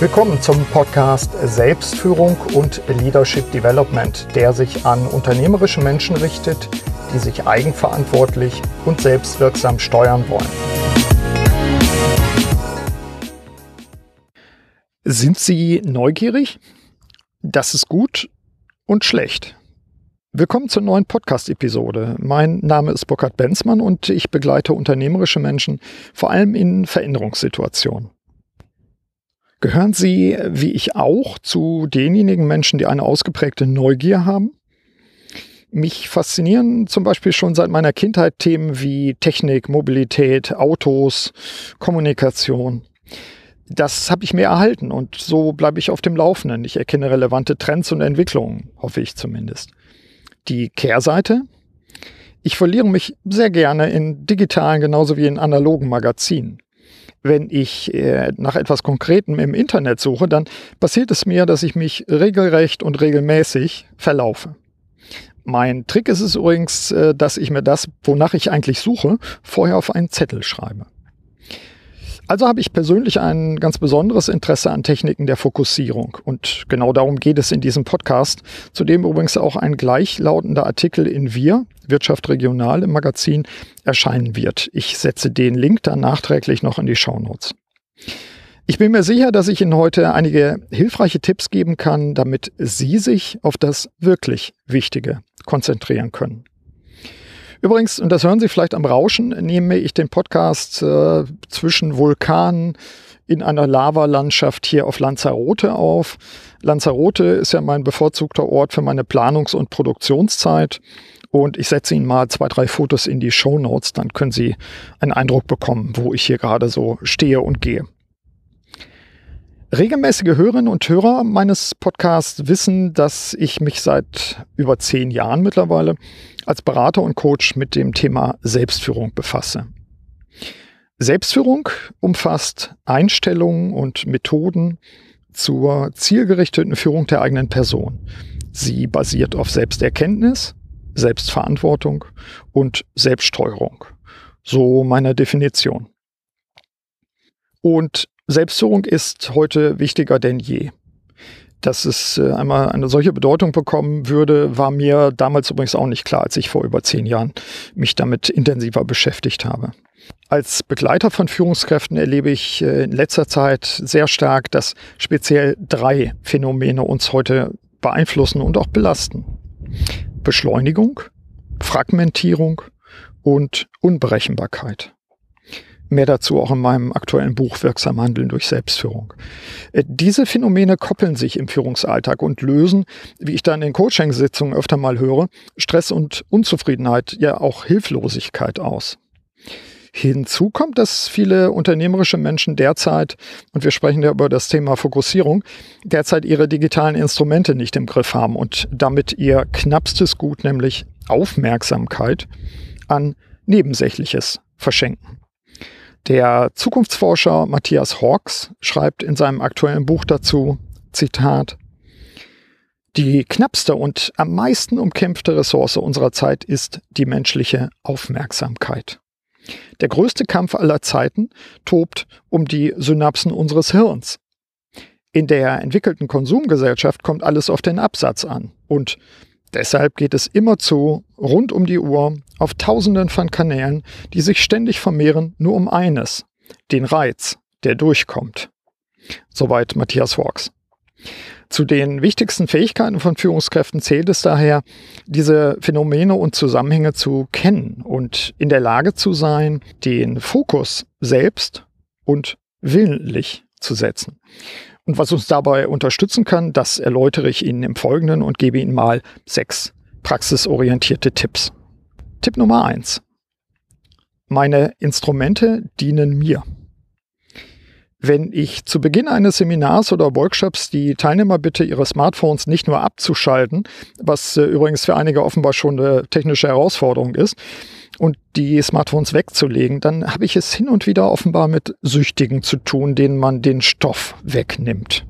Willkommen zum Podcast Selbstführung und Leadership Development, der sich an unternehmerische Menschen richtet, die sich eigenverantwortlich und selbstwirksam steuern wollen. Sind Sie neugierig? Das ist gut und schlecht. Willkommen zur neuen Podcast-Episode. Mein Name ist Burkhard Benzmann und ich begleite unternehmerische Menschen vor allem in Veränderungssituationen. Gehören Sie, wie ich auch, zu denjenigen Menschen, die eine ausgeprägte Neugier haben? Mich faszinieren zum Beispiel schon seit meiner Kindheit Themen wie Technik, Mobilität, Autos, Kommunikation. Das habe ich mir erhalten und so bleibe ich auf dem Laufenden. Ich erkenne relevante Trends und Entwicklungen, hoffe ich zumindest. Die Kehrseite? Ich verliere mich sehr gerne in digitalen genauso wie in analogen Magazinen wenn ich äh, nach etwas Konkretem im Internet suche, dann passiert es mir, dass ich mich regelrecht und regelmäßig verlaufe. Mein Trick ist es übrigens, äh, dass ich mir das, wonach ich eigentlich suche, vorher auf einen Zettel schreibe. Also habe ich persönlich ein ganz besonderes Interesse an Techniken der Fokussierung. Und genau darum geht es in diesem Podcast, zu dem übrigens auch ein gleichlautender Artikel in Wir, Wirtschaft Regional im Magazin, erscheinen wird. Ich setze den Link dann nachträglich noch in die Show Notes. Ich bin mir sicher, dass ich Ihnen heute einige hilfreiche Tipps geben kann, damit Sie sich auf das wirklich Wichtige konzentrieren können. Übrigens, und das hören Sie vielleicht am Rauschen, nehme ich den Podcast äh, zwischen Vulkanen in einer Lavalandschaft hier auf Lanzarote auf. Lanzarote ist ja mein bevorzugter Ort für meine Planungs- und Produktionszeit. Und ich setze Ihnen mal zwei, drei Fotos in die Show Notes, dann können Sie einen Eindruck bekommen, wo ich hier gerade so stehe und gehe. Regelmäßige Hörerinnen und Hörer meines Podcasts wissen, dass ich mich seit über zehn Jahren mittlerweile als Berater und Coach mit dem Thema Selbstführung befasse. Selbstführung umfasst Einstellungen und Methoden zur zielgerichteten Führung der eigenen Person. Sie basiert auf Selbsterkenntnis, Selbstverantwortung und Selbststeuerung. So meine Definition. Und Selbstführung ist heute wichtiger denn je. Dass es äh, einmal eine solche Bedeutung bekommen würde, war mir damals übrigens auch nicht klar, als ich vor über zehn Jahren mich damit intensiver beschäftigt habe. Als Begleiter von Führungskräften erlebe ich äh, in letzter Zeit sehr stark, dass speziell drei Phänomene uns heute beeinflussen und auch belasten. Beschleunigung, Fragmentierung und Unberechenbarkeit. Mehr dazu auch in meinem aktuellen Buch Wirksam Handeln durch Selbstführung. Äh, diese Phänomene koppeln sich im Führungsalltag und lösen, wie ich dann in Coaching-Sitzungen öfter mal höre, Stress und Unzufriedenheit, ja auch Hilflosigkeit aus. Hinzu kommt, dass viele unternehmerische Menschen derzeit, und wir sprechen ja über das Thema Fokussierung, derzeit ihre digitalen Instrumente nicht im Griff haben und damit ihr knappstes Gut, nämlich Aufmerksamkeit, an Nebensächliches verschenken. Der Zukunftsforscher Matthias Hawks schreibt in seinem aktuellen Buch dazu, Zitat, die knappste und am meisten umkämpfte Ressource unserer Zeit ist die menschliche Aufmerksamkeit. Der größte Kampf aller Zeiten tobt um die Synapsen unseres Hirns. In der entwickelten Konsumgesellschaft kommt alles auf den Absatz an und Deshalb geht es immerzu rund um die Uhr auf Tausenden von Kanälen, die sich ständig vermehren, nur um eines, den Reiz, der durchkommt. Soweit Matthias Hawks. Zu den wichtigsten Fähigkeiten von Führungskräften zählt es daher, diese Phänomene und Zusammenhänge zu kennen und in der Lage zu sein, den Fokus selbst und willentlich zu setzen. Und was uns dabei unterstützen kann, das erläutere ich Ihnen im Folgenden und gebe Ihnen mal sechs praxisorientierte Tipps. Tipp Nummer eins: Meine Instrumente dienen mir. Wenn ich zu Beginn eines Seminars oder Workshops die Teilnehmer bitte, ihre Smartphones nicht nur abzuschalten, was äh, übrigens für einige offenbar schon eine technische Herausforderung ist, und die Smartphones wegzulegen, dann habe ich es hin und wieder offenbar mit Süchtigen zu tun, denen man den Stoff wegnimmt.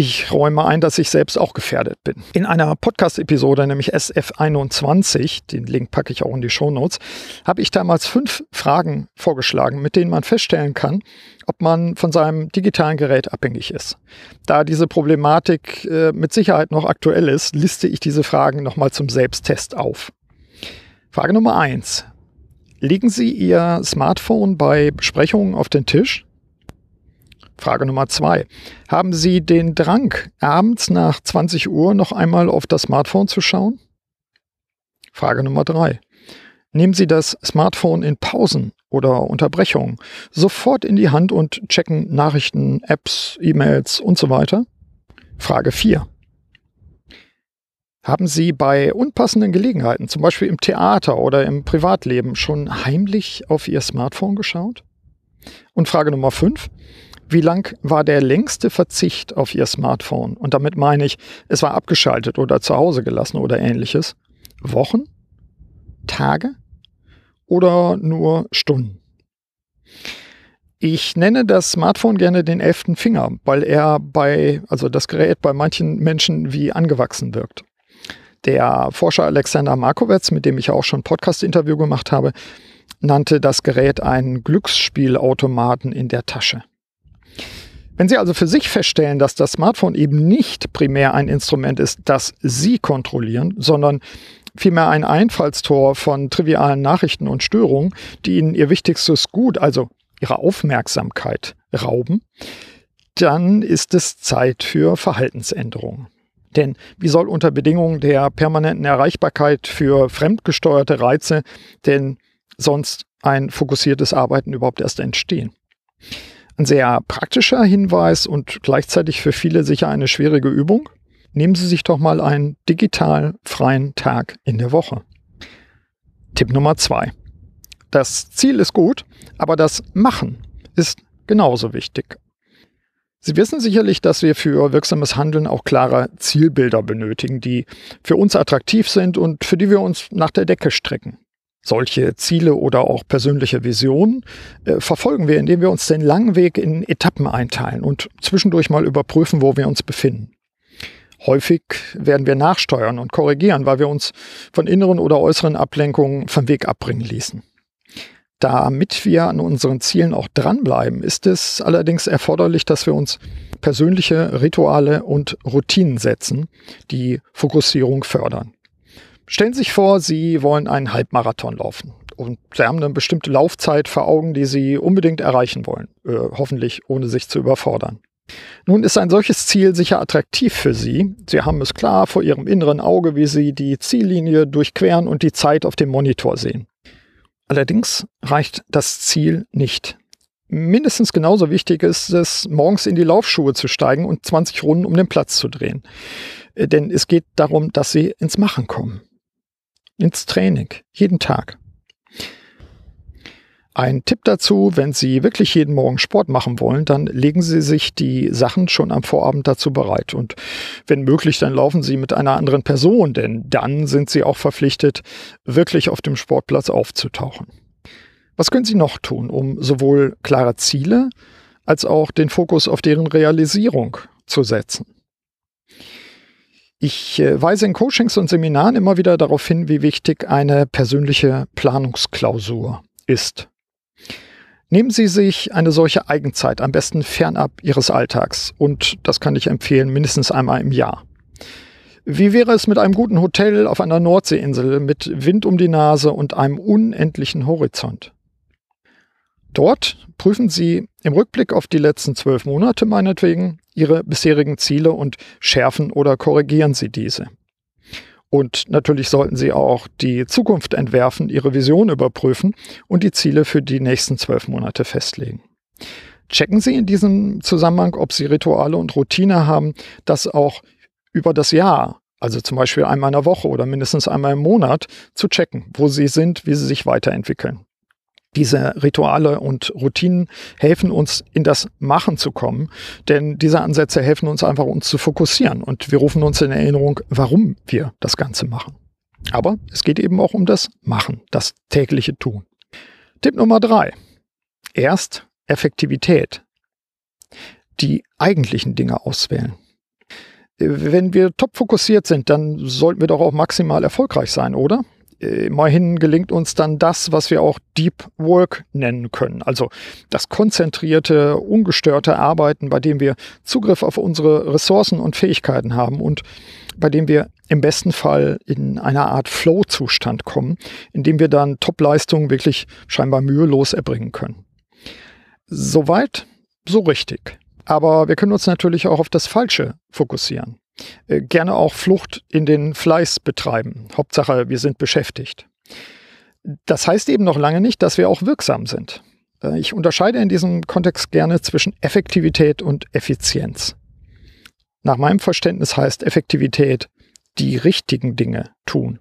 Ich räume ein, dass ich selbst auch gefährdet bin. In einer Podcast-Episode, nämlich SF21, den Link packe ich auch in die Show Notes, habe ich damals fünf Fragen vorgeschlagen, mit denen man feststellen kann, ob man von seinem digitalen Gerät abhängig ist. Da diese Problematik äh, mit Sicherheit noch aktuell ist, liste ich diese Fragen nochmal zum Selbsttest auf. Frage Nummer eins: Legen Sie Ihr Smartphone bei Besprechungen auf den Tisch? Frage Nummer zwei. Haben Sie den Drang, abends nach 20 Uhr noch einmal auf das Smartphone zu schauen? Frage Nummer drei. Nehmen Sie das Smartphone in Pausen oder Unterbrechungen sofort in die Hand und checken Nachrichten, Apps, E-Mails und so weiter? Frage 4. Haben Sie bei unpassenden Gelegenheiten, zum Beispiel im Theater oder im Privatleben, schon heimlich auf Ihr Smartphone geschaut? Und Frage Nummer 5. Wie lang war der längste Verzicht auf Ihr Smartphone? Und damit meine ich, es war abgeschaltet oder zu Hause gelassen oder ähnliches. Wochen? Tage? Oder nur Stunden? Ich nenne das Smartphone gerne den elften Finger, weil er bei, also das Gerät bei manchen Menschen wie angewachsen wirkt. Der Forscher Alexander Markowitz, mit dem ich auch schon Podcast-Interview gemacht habe, nannte das Gerät einen Glücksspielautomaten in der Tasche. Wenn Sie also für sich feststellen, dass das Smartphone eben nicht primär ein Instrument ist, das Sie kontrollieren, sondern vielmehr ein Einfallstor von trivialen Nachrichten und Störungen, die Ihnen Ihr wichtigstes Gut, also Ihre Aufmerksamkeit, rauben, dann ist es Zeit für Verhaltensänderungen. Denn wie soll unter Bedingungen der permanenten Erreichbarkeit für fremdgesteuerte Reize denn sonst ein fokussiertes Arbeiten überhaupt erst entstehen? Ein sehr praktischer Hinweis und gleichzeitig für viele sicher eine schwierige Übung. Nehmen Sie sich doch mal einen digital freien Tag in der Woche. Tipp Nummer zwei. Das Ziel ist gut, aber das Machen ist genauso wichtig. Sie wissen sicherlich, dass wir für wirksames Handeln auch klare Zielbilder benötigen, die für uns attraktiv sind und für die wir uns nach der Decke strecken. Solche Ziele oder auch persönliche Visionen äh, verfolgen wir, indem wir uns den langen Weg in Etappen einteilen und zwischendurch mal überprüfen, wo wir uns befinden. Häufig werden wir nachsteuern und korrigieren, weil wir uns von inneren oder äußeren Ablenkungen vom Weg abbringen ließen. Damit wir an unseren Zielen auch dranbleiben, ist es allerdings erforderlich, dass wir uns persönliche Rituale und Routinen setzen, die Fokussierung fördern. Stellen Sie sich vor, Sie wollen einen Halbmarathon laufen und Sie haben eine bestimmte Laufzeit vor Augen, die Sie unbedingt erreichen wollen, äh, hoffentlich ohne sich zu überfordern. Nun ist ein solches Ziel sicher attraktiv für Sie. Sie haben es klar vor Ihrem inneren Auge, wie Sie die Ziellinie durchqueren und die Zeit auf dem Monitor sehen. Allerdings reicht das Ziel nicht. Mindestens genauso wichtig ist es, morgens in die Laufschuhe zu steigen und 20 Runden um den Platz zu drehen. Äh, denn es geht darum, dass Sie ins Machen kommen ins Training, jeden Tag. Ein Tipp dazu, wenn Sie wirklich jeden Morgen Sport machen wollen, dann legen Sie sich die Sachen schon am Vorabend dazu bereit. Und wenn möglich, dann laufen Sie mit einer anderen Person, denn dann sind Sie auch verpflichtet, wirklich auf dem Sportplatz aufzutauchen. Was können Sie noch tun, um sowohl klare Ziele als auch den Fokus auf deren Realisierung zu setzen? Ich äh, weise in Coachings und Seminaren immer wieder darauf hin, wie wichtig eine persönliche Planungsklausur ist. Nehmen Sie sich eine solche Eigenzeit am besten fernab Ihres Alltags und das kann ich empfehlen, mindestens einmal im Jahr. Wie wäre es mit einem guten Hotel auf einer Nordseeinsel mit Wind um die Nase und einem unendlichen Horizont? Dort prüfen Sie im Rückblick auf die letzten zwölf Monate meinetwegen Ihre bisherigen Ziele und schärfen oder korrigieren Sie diese. Und natürlich sollten Sie auch die Zukunft entwerfen, Ihre Vision überprüfen und die Ziele für die nächsten zwölf Monate festlegen. Checken Sie in diesem Zusammenhang, ob Sie Rituale und Routine haben, das auch über das Jahr, also zum Beispiel einmal in der Woche oder mindestens einmal im Monat, zu checken, wo Sie sind, wie Sie sich weiterentwickeln. Diese Rituale und Routinen helfen uns, in das Machen zu kommen, denn diese Ansätze helfen uns einfach, uns zu fokussieren und wir rufen uns in Erinnerung, warum wir das Ganze machen. Aber es geht eben auch um das Machen, das tägliche Tun. Tipp Nummer drei. Erst Effektivität. Die eigentlichen Dinge auswählen. Wenn wir top fokussiert sind, dann sollten wir doch auch maximal erfolgreich sein, oder? Immerhin gelingt uns dann das, was wir auch Deep Work nennen können. Also das konzentrierte, ungestörte Arbeiten, bei dem wir Zugriff auf unsere Ressourcen und Fähigkeiten haben und bei dem wir im besten Fall in einer Art Flow-Zustand kommen, in dem wir dann Top-Leistungen wirklich scheinbar mühelos erbringen können. Soweit, so richtig. Aber wir können uns natürlich auch auf das Falsche fokussieren. Äh, gerne auch Flucht in den Fleiß betreiben. Hauptsache, wir sind beschäftigt. Das heißt eben noch lange nicht, dass wir auch wirksam sind. Äh, ich unterscheide in diesem Kontext gerne zwischen Effektivität und Effizienz. Nach meinem Verständnis heißt Effektivität die richtigen Dinge tun.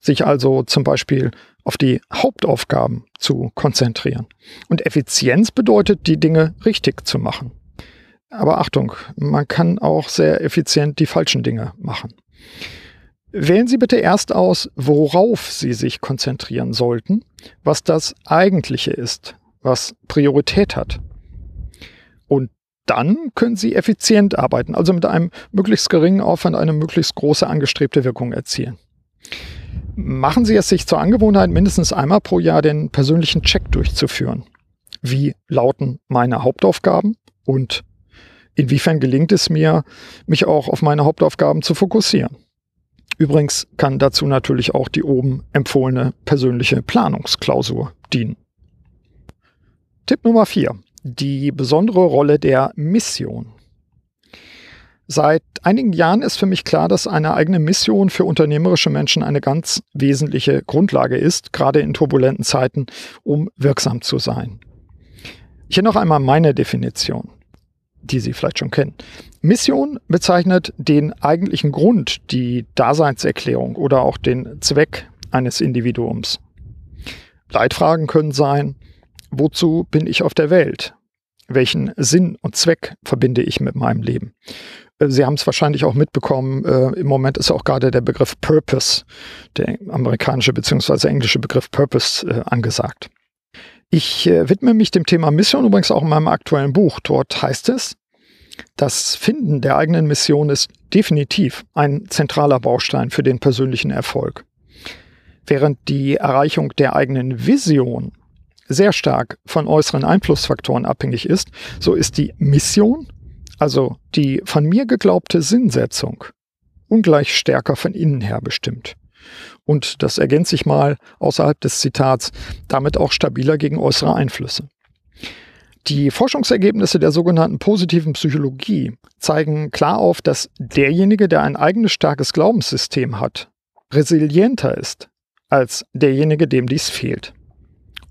Sich also zum Beispiel auf die Hauptaufgaben zu konzentrieren. Und Effizienz bedeutet, die Dinge richtig zu machen. Aber Achtung, man kann auch sehr effizient die falschen Dinge machen. Wählen Sie bitte erst aus, worauf Sie sich konzentrieren sollten, was das Eigentliche ist, was Priorität hat. Und dann können Sie effizient arbeiten, also mit einem möglichst geringen Aufwand eine möglichst große angestrebte Wirkung erzielen. Machen Sie es sich zur Angewohnheit, mindestens einmal pro Jahr den persönlichen Check durchzuführen. Wie lauten meine Hauptaufgaben und inwiefern gelingt es mir, mich auch auf meine Hauptaufgaben zu fokussieren? Übrigens kann dazu natürlich auch die oben empfohlene persönliche Planungsklausur dienen. Tipp Nummer 4 die besondere Rolle der Mission. Seit einigen Jahren ist für mich klar, dass eine eigene Mission für unternehmerische Menschen eine ganz wesentliche Grundlage ist, gerade in turbulenten Zeiten, um wirksam zu sein. Hier noch einmal meine Definition, die Sie vielleicht schon kennen. Mission bezeichnet den eigentlichen Grund, die Daseinserklärung oder auch den Zweck eines Individuums. Leitfragen können sein, wozu bin ich auf der Welt? Welchen Sinn und Zweck verbinde ich mit meinem Leben? Äh, Sie haben es wahrscheinlich auch mitbekommen, äh, im Moment ist auch gerade der Begriff Purpose, der amerikanische bzw. englische Begriff Purpose äh, angesagt. Ich äh, widme mich dem Thema Mission übrigens auch in meinem aktuellen Buch. Dort heißt es, das Finden der eigenen Mission ist definitiv ein zentraler Baustein für den persönlichen Erfolg. Während die Erreichung der eigenen Vision sehr stark von äußeren Einflussfaktoren abhängig ist, so ist die Mission, also die von mir geglaubte Sinnsetzung, ungleich stärker von innen her bestimmt. Und das ergänze ich mal außerhalb des Zitats, damit auch stabiler gegen äußere Einflüsse. Die Forschungsergebnisse der sogenannten positiven Psychologie zeigen klar auf, dass derjenige, der ein eigenes starkes Glaubenssystem hat, resilienter ist als derjenige, dem dies fehlt.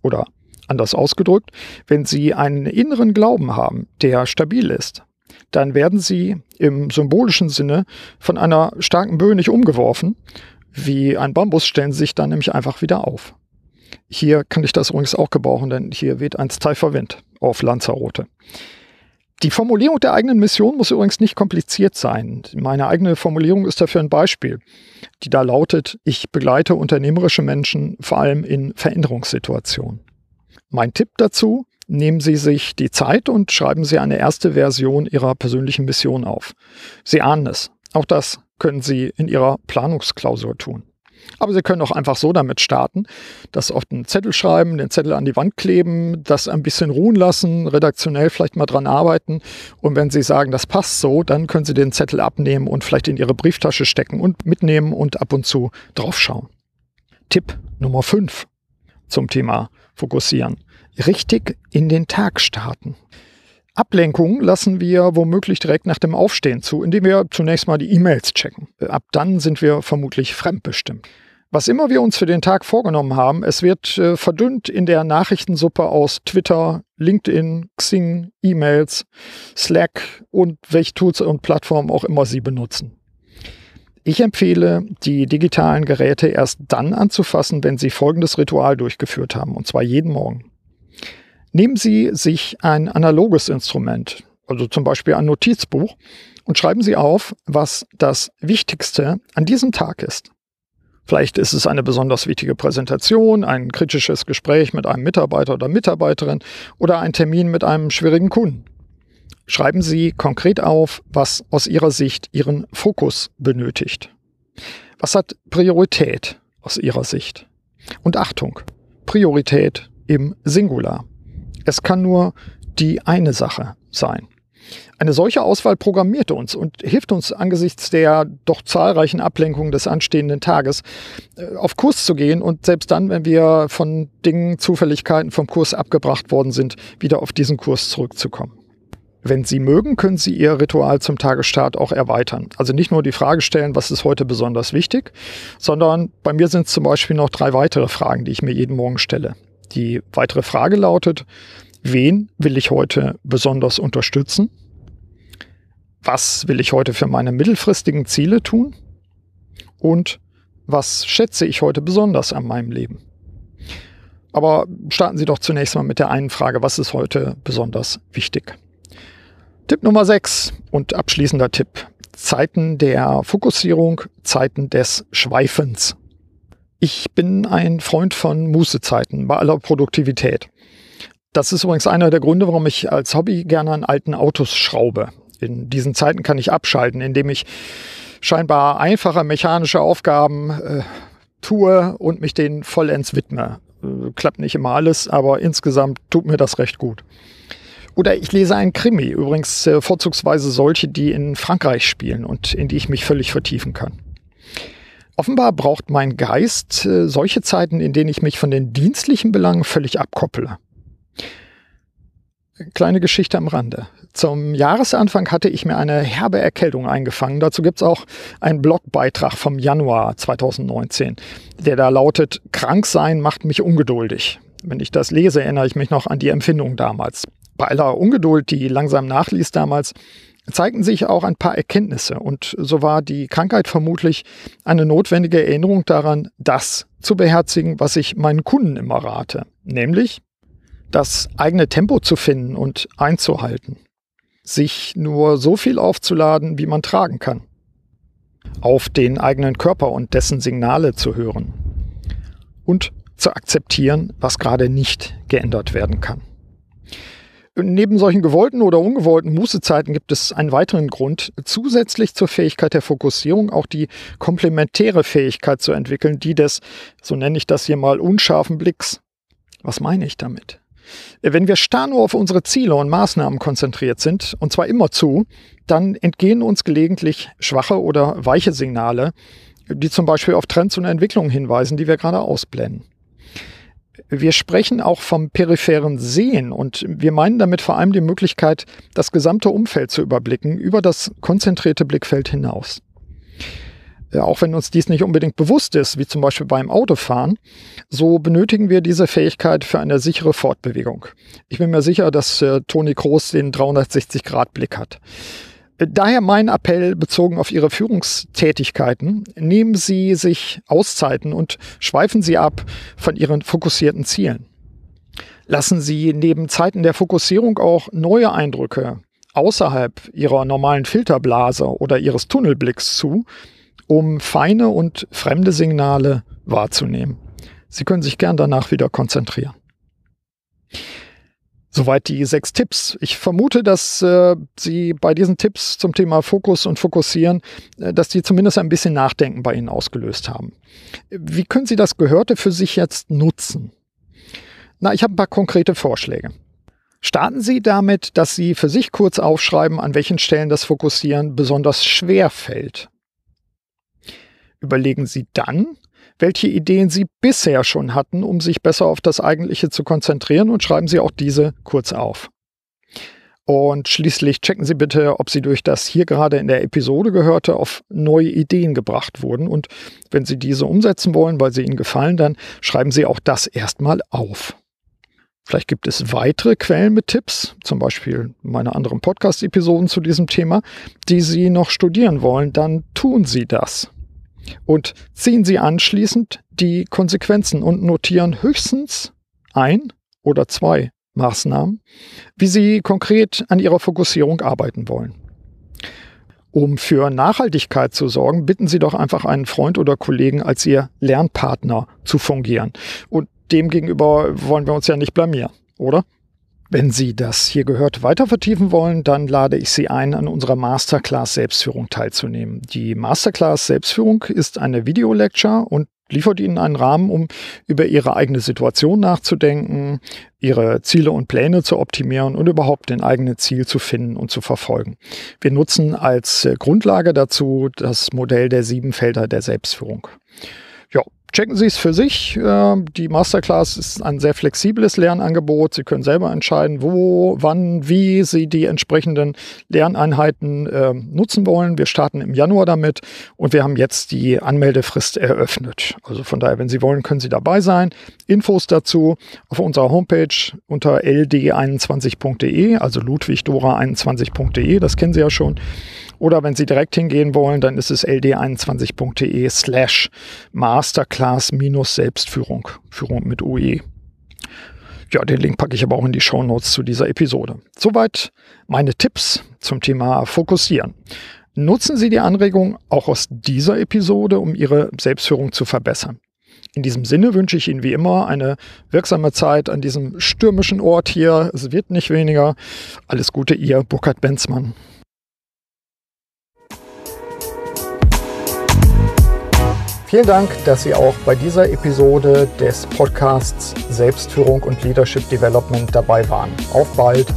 Oder Anders ausgedrückt, wenn Sie einen inneren Glauben haben, der stabil ist, dann werden Sie im symbolischen Sinne von einer starken Böe nicht umgeworfen. Wie ein Bambus stellen sich dann nämlich einfach wieder auf. Hier kann ich das übrigens auch gebrauchen, denn hier weht ein steifer Wind auf Lanzarote. Die Formulierung der eigenen Mission muss übrigens nicht kompliziert sein. Meine eigene Formulierung ist dafür ein Beispiel, die da lautet, ich begleite unternehmerische Menschen vor allem in Veränderungssituationen. Mein Tipp dazu, nehmen Sie sich die Zeit und schreiben Sie eine erste Version Ihrer persönlichen Mission auf. Sie ahnen es. Auch das können Sie in Ihrer Planungsklausur tun. Aber Sie können auch einfach so damit starten, das auf den Zettel schreiben, den Zettel an die Wand kleben, das ein bisschen ruhen lassen, redaktionell vielleicht mal dran arbeiten. Und wenn Sie sagen, das passt so, dann können Sie den Zettel abnehmen und vielleicht in Ihre Brieftasche stecken und mitnehmen und ab und zu draufschauen. Tipp Nummer 5 zum Thema fokussieren. Richtig in den Tag starten. Ablenkungen lassen wir womöglich direkt nach dem Aufstehen zu, indem wir zunächst mal die E-Mails checken. Ab dann sind wir vermutlich fremdbestimmt. Was immer wir uns für den Tag vorgenommen haben, es wird äh, verdünnt in der Nachrichtensuppe aus Twitter, LinkedIn, Xing, E-Mails, Slack und welche Tools und Plattformen auch immer Sie benutzen. Ich empfehle, die digitalen Geräte erst dann anzufassen, wenn Sie folgendes Ritual durchgeführt haben, und zwar jeden Morgen. Nehmen Sie sich ein analoges Instrument, also zum Beispiel ein Notizbuch, und schreiben Sie auf, was das Wichtigste an diesem Tag ist. Vielleicht ist es eine besonders wichtige Präsentation, ein kritisches Gespräch mit einem Mitarbeiter oder Mitarbeiterin oder ein Termin mit einem schwierigen Kunden. Schreiben Sie konkret auf, was aus Ihrer Sicht Ihren Fokus benötigt. Was hat Priorität aus Ihrer Sicht? Und Achtung, Priorität im Singular. Es kann nur die eine Sache sein. Eine solche Auswahl programmiert uns und hilft uns angesichts der doch zahlreichen Ablenkungen des anstehenden Tages äh, auf Kurs zu gehen und selbst dann, wenn wir von Dingen, Zufälligkeiten vom Kurs abgebracht worden sind, wieder auf diesen Kurs zurückzukommen. Wenn Sie mögen, können Sie Ihr Ritual zum Tagesstart auch erweitern. Also nicht nur die Frage stellen, was ist heute besonders wichtig, sondern bei mir sind es zum Beispiel noch drei weitere Fragen, die ich mir jeden Morgen stelle. Die weitere Frage lautet, wen will ich heute besonders unterstützen? Was will ich heute für meine mittelfristigen Ziele tun? Und was schätze ich heute besonders an meinem Leben? Aber starten Sie doch zunächst mal mit der einen Frage, was ist heute besonders wichtig? Tipp Nummer 6 und abschließender Tipp. Zeiten der Fokussierung, Zeiten des Schweifens. Ich bin ein Freund von Mußezeiten bei aller Produktivität. Das ist übrigens einer der Gründe, warum ich als Hobby gerne an alten Autos schraube. In diesen Zeiten kann ich abschalten, indem ich scheinbar einfache mechanische Aufgaben äh, tue und mich denen vollends widme. Äh, klappt nicht immer alles, aber insgesamt tut mir das recht gut. Oder ich lese einen Krimi, übrigens äh, vorzugsweise solche, die in Frankreich spielen und in die ich mich völlig vertiefen kann. Offenbar braucht mein Geist äh, solche Zeiten, in denen ich mich von den dienstlichen Belangen völlig abkopple. Kleine Geschichte am Rande. Zum Jahresanfang hatte ich mir eine herbe Erkältung eingefangen. Dazu gibt's auch einen Blogbeitrag vom Januar 2019, der da lautet, krank sein macht mich ungeduldig. Wenn ich das lese, erinnere ich mich noch an die Empfindung damals bei aller Ungeduld, die langsam nachließ damals, zeigten sich auch ein paar Erkenntnisse. Und so war die Krankheit vermutlich eine notwendige Erinnerung daran, das zu beherzigen, was ich meinen Kunden immer rate. Nämlich das eigene Tempo zu finden und einzuhalten. Sich nur so viel aufzuladen, wie man tragen kann. Auf den eigenen Körper und dessen Signale zu hören. Und zu akzeptieren, was gerade nicht geändert werden kann. Neben solchen gewollten oder ungewollten Mußezeiten gibt es einen weiteren Grund, zusätzlich zur Fähigkeit der Fokussierung auch die komplementäre Fähigkeit zu entwickeln, die des, so nenne ich das hier mal, unscharfen Blicks. Was meine ich damit? Wenn wir starr nur auf unsere Ziele und Maßnahmen konzentriert sind, und zwar immer zu, dann entgehen uns gelegentlich schwache oder weiche Signale, die zum Beispiel auf Trends und Entwicklungen hinweisen, die wir gerade ausblenden. Wir sprechen auch vom peripheren Sehen und wir meinen damit vor allem die Möglichkeit, das gesamte Umfeld zu überblicken über das konzentrierte Blickfeld hinaus. Ja, auch wenn uns dies nicht unbedingt bewusst ist, wie zum Beispiel beim Autofahren, so benötigen wir diese Fähigkeit für eine sichere Fortbewegung. Ich bin mir sicher, dass äh, Toni Kroos den 360-Grad-Blick hat. Daher mein Appell bezogen auf Ihre Führungstätigkeiten. Nehmen Sie sich Auszeiten und schweifen Sie ab von Ihren fokussierten Zielen. Lassen Sie neben Zeiten der Fokussierung auch neue Eindrücke außerhalb Ihrer normalen Filterblase oder Ihres Tunnelblicks zu, um feine und fremde Signale wahrzunehmen. Sie können sich gern danach wieder konzentrieren. Soweit die sechs Tipps. Ich vermute, dass äh, Sie bei diesen Tipps zum Thema Fokus und Fokussieren, äh, dass die zumindest ein bisschen Nachdenken bei Ihnen ausgelöst haben. Wie können Sie das Gehörte für sich jetzt nutzen? Na, ich habe ein paar konkrete Vorschläge. Starten Sie damit, dass Sie für sich kurz aufschreiben, an welchen Stellen das Fokussieren besonders schwer fällt. Überlegen Sie dann, welche Ideen Sie bisher schon hatten, um sich besser auf das Eigentliche zu konzentrieren und schreiben Sie auch diese kurz auf. Und schließlich checken Sie bitte, ob Sie durch das hier gerade in der Episode gehörte auf neue Ideen gebracht wurden. Und wenn Sie diese umsetzen wollen, weil sie Ihnen gefallen, dann schreiben Sie auch das erstmal auf. Vielleicht gibt es weitere Quellen mit Tipps, zum Beispiel meine anderen Podcast-Episoden zu diesem Thema, die Sie noch studieren wollen, dann tun Sie das und ziehen Sie anschließend die Konsequenzen und notieren höchstens ein oder zwei Maßnahmen, wie Sie konkret an Ihrer Fokussierung arbeiten wollen. Um für Nachhaltigkeit zu sorgen, bitten Sie doch einfach einen Freund oder Kollegen als Ihr Lernpartner zu fungieren. Und demgegenüber wollen wir uns ja nicht blamieren, oder? Wenn Sie das hier gehört weiter vertiefen wollen, dann lade ich Sie ein, an unserer Masterclass Selbstführung teilzunehmen. Die Masterclass Selbstführung ist eine Videolecture und liefert Ihnen einen Rahmen, um über Ihre eigene Situation nachzudenken, Ihre Ziele und Pläne zu optimieren und überhaupt den eigenen Ziel zu finden und zu verfolgen. Wir nutzen als Grundlage dazu das Modell der sieben Felder der Selbstführung checken Sie es für sich. Ähm, die Masterclass ist ein sehr flexibles Lernangebot. Sie können selber entscheiden, wo, wann, wie Sie die entsprechenden Lerneinheiten ähm, nutzen wollen. Wir starten im Januar damit und wir haben jetzt die Anmeldefrist eröffnet. Also von daher, wenn Sie wollen, können Sie dabei sein. Infos dazu auf unserer Homepage unter ld21.de, also ludwigdora21.de, das kennen Sie ja schon. Oder wenn Sie direkt hingehen wollen, dann ist es ld21.de slash masterclass minus Selbstführung. Führung mit UE. Ja, den Link packe ich aber auch in die Show Notes zu dieser Episode. Soweit meine Tipps zum Thema Fokussieren. Nutzen Sie die Anregung auch aus dieser Episode, um Ihre Selbstführung zu verbessern. In diesem Sinne wünsche ich Ihnen wie immer eine wirksame Zeit an diesem stürmischen Ort hier. Es wird nicht weniger. Alles Gute, Ihr Burkhard Benzmann. Vielen Dank, dass Sie auch bei dieser Episode des Podcasts Selbstführung und Leadership Development dabei waren. Auf bald!